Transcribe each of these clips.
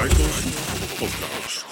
Twijfels of chaos?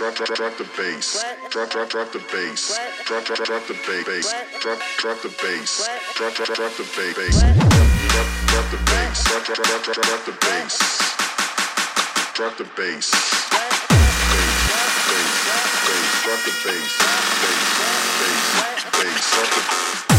Drop drop drop the bass. Drop drop drop the bass. Drop drop drop the bass. Drop drop the bass. Drop drop drop the bass. Drop drop the bass. Drop drop drop drop drop the bass. Drop the bass. Bass, bass, bass. Drop the bass. Bass, bass, bass. Drop the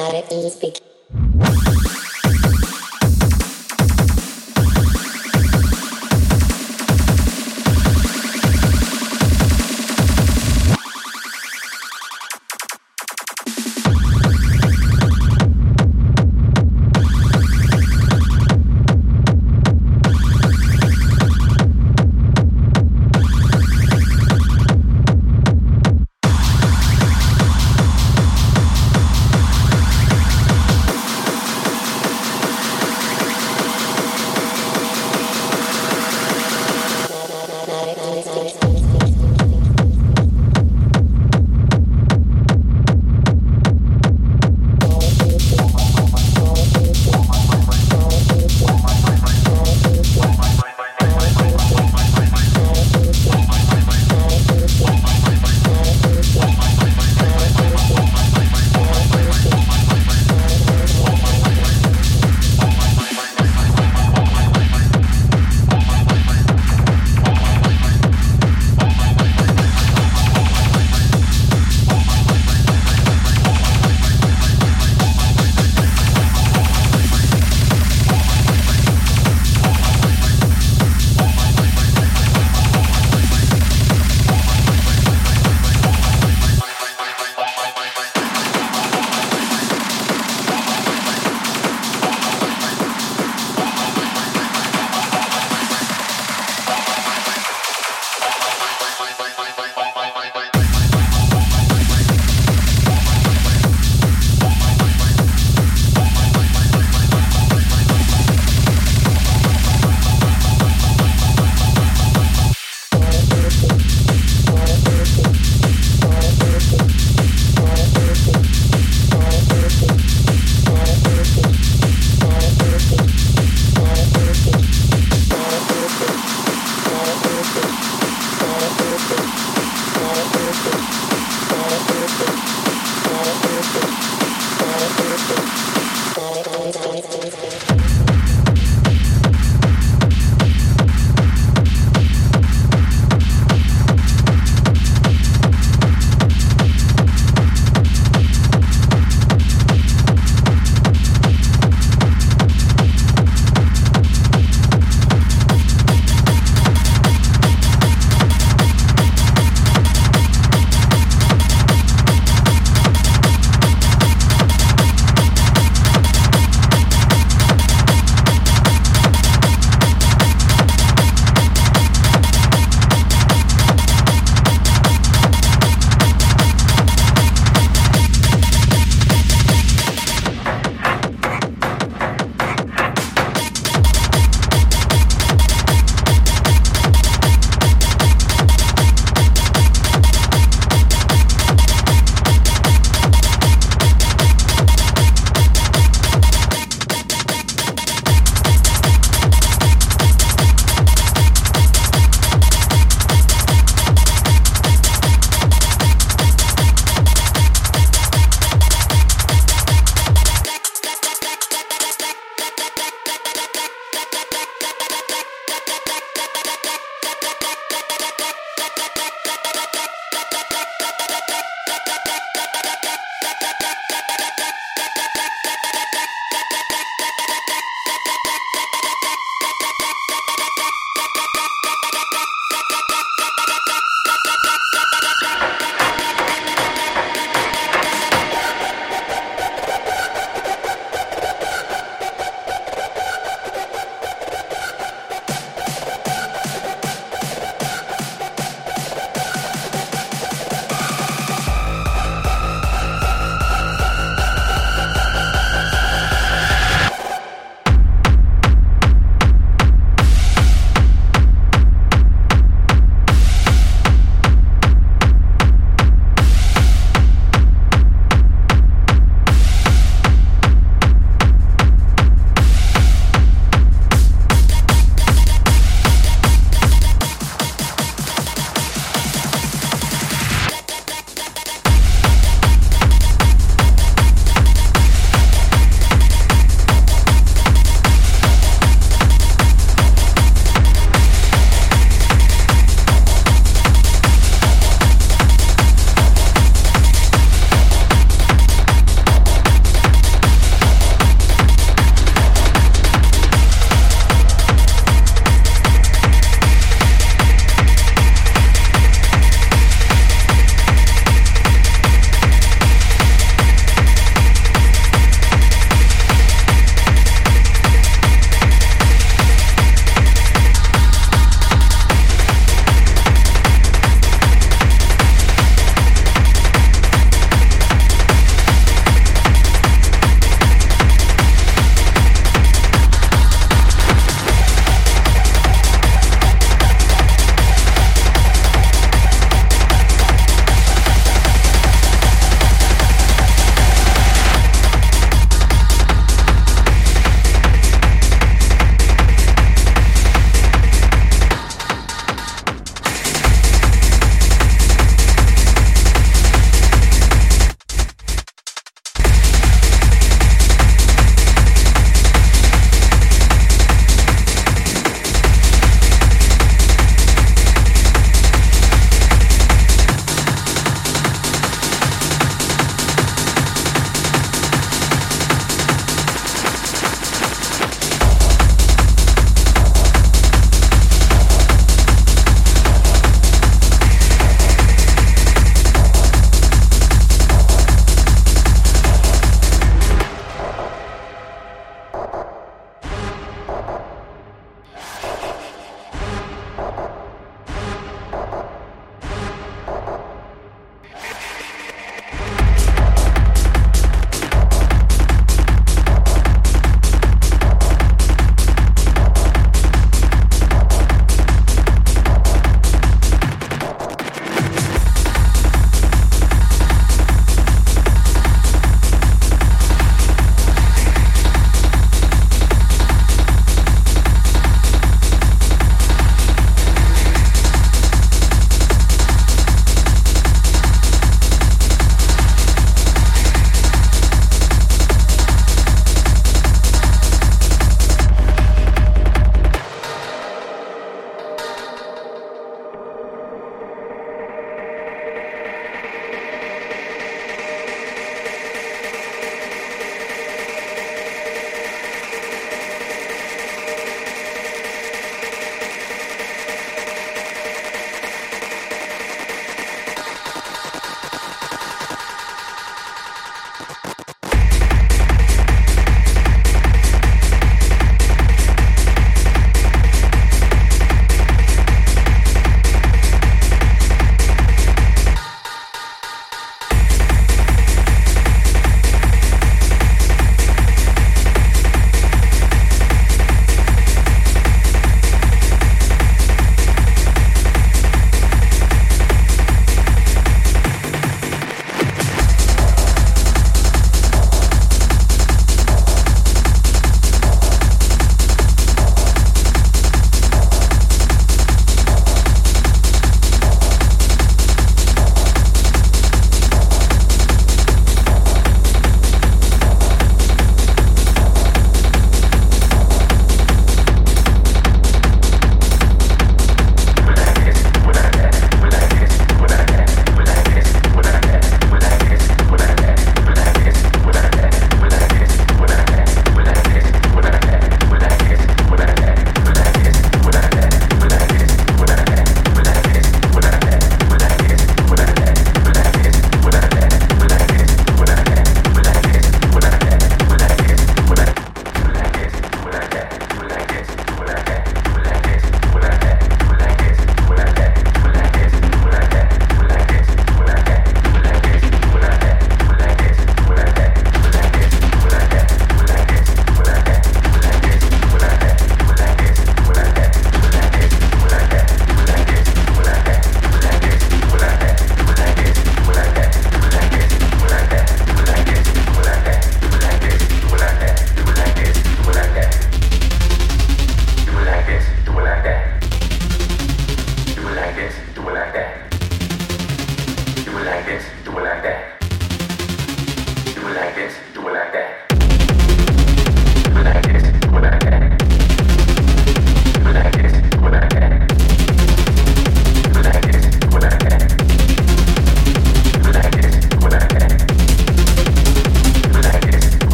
mathematics